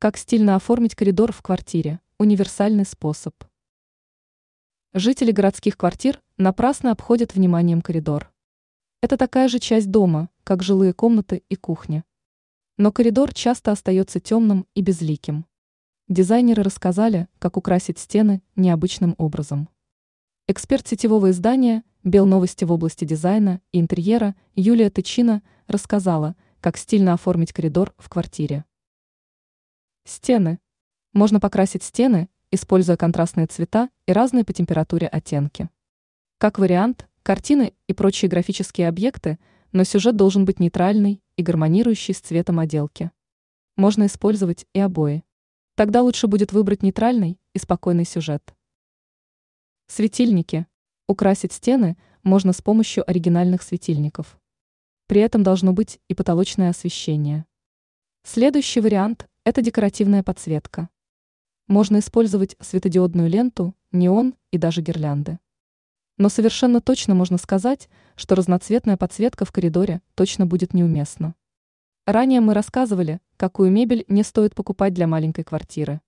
Как стильно оформить коридор в квартире – универсальный способ. Жители городских квартир напрасно обходят вниманием коридор. Это такая же часть дома, как жилые комнаты и кухня. Но коридор часто остается темным и безликим. Дизайнеры рассказали, как украсить стены необычным образом. Эксперт сетевого издания «Белновости в области дизайна и интерьера» Юлия Тычина рассказала, как стильно оформить коридор в квартире. Стены. Можно покрасить стены, используя контрастные цвета и разные по температуре оттенки. Как вариант, картины и прочие графические объекты, но сюжет должен быть нейтральный и гармонирующий с цветом отделки. Можно использовать и обои. Тогда лучше будет выбрать нейтральный и спокойный сюжет. Светильники. Украсить стены можно с помощью оригинальных светильников. При этом должно быть и потолочное освещение. Следующий вариант это декоративная подсветка. Можно использовать светодиодную ленту, неон и даже гирлянды. Но совершенно точно можно сказать, что разноцветная подсветка в коридоре точно будет неуместна. Ранее мы рассказывали, какую мебель не стоит покупать для маленькой квартиры.